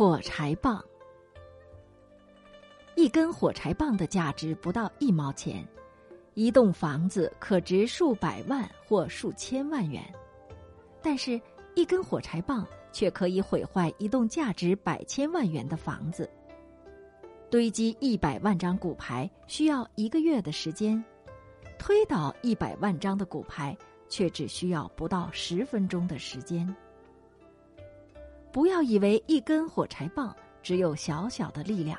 火柴棒，一根火柴棒的价值不到一毛钱，一栋房子可值数百万或数千万元，但是，一根火柴棒却可以毁坏一栋价值百千万元的房子。堆积一百万张骨牌需要一个月的时间，推倒一百万张的骨牌却只需要不到十分钟的时间。不要以为一根火柴棒只有小小的力量，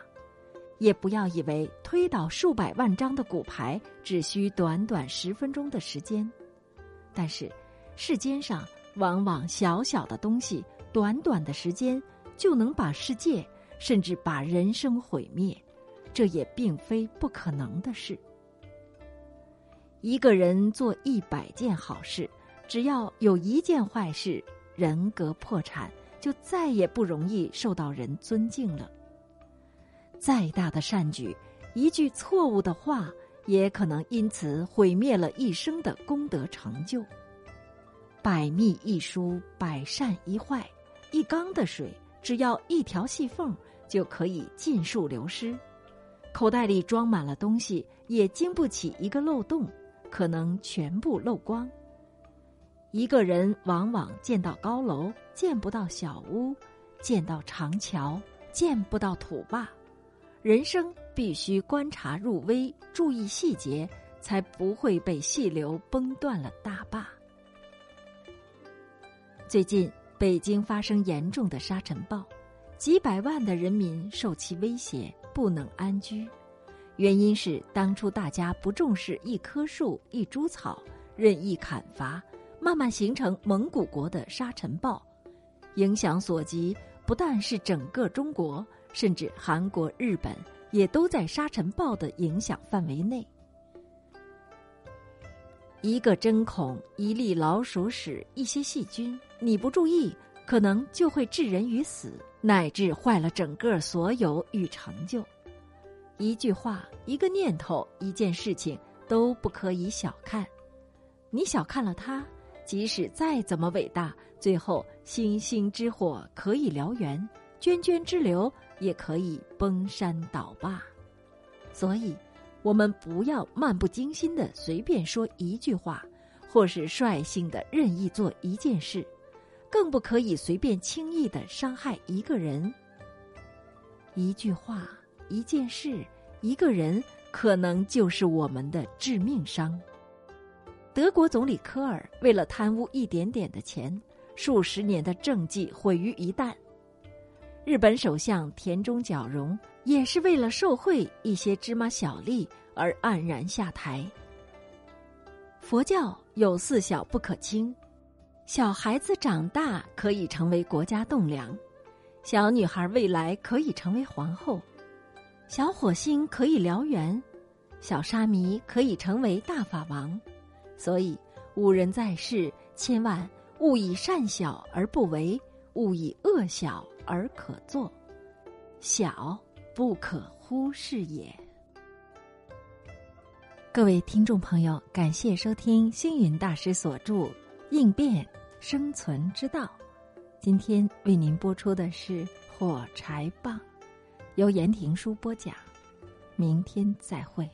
也不要以为推倒数百万张的骨牌只需短短十分钟的时间。但是，世间上往往小小的东西，短短的时间就能把世界甚至把人生毁灭，这也并非不可能的事。一个人做一百件好事，只要有一件坏事，人格破产。就再也不容易受到人尊敬了。再大的善举，一句错误的话，也可能因此毁灭了一生的功德成就。百密一疏，百善一坏。一缸的水，只要一条细缝，就可以尽数流失。口袋里装满了东西，也经不起一个漏洞，可能全部漏光。一个人往往见到高楼，见不到小屋；见到长桥，见不到土坝。人生必须观察入微，注意细节，才不会被细流崩断了大坝。最近，北京发生严重的沙尘暴，几百万的人民受其威胁，不能安居。原因是当初大家不重视一棵树、一株草，任意砍伐。慢慢形成蒙古国的沙尘暴，影响所及不但是整个中国，甚至韩国、日本也都在沙尘暴的影响范围内。一个针孔、一粒老鼠屎、一些细菌，你不注意，可能就会致人于死，乃至坏了整个所有与成就。一句话、一个念头、一件事情都不可以小看，你小看了它。即使再怎么伟大，最后星星之火可以燎原，涓涓之流也可以崩山倒坝。所以，我们不要漫不经心的随便说一句话，或是率性的任意做一件事，更不可以随便轻易的伤害一个人。一句话、一件事、一个人，可能就是我们的致命伤。德国总理科尔为了贪污一点点的钱，数十年的政绩毁于一旦。日本首相田中角荣也是为了受贿一些芝麻小利而黯然下台。佛教有四小不可轻：小孩子长大可以成为国家栋梁，小女孩未来可以成为皇后，小火星可以燎原，小沙弥可以成为大法王。所以，吾人在世，千万勿以善小而不为，勿以恶小而可作，小不可忽视也。各位听众朋友，感谢收听星云大师所著《应变生存之道》，今天为您播出的是火柴棒，由言庭书播讲，明天再会。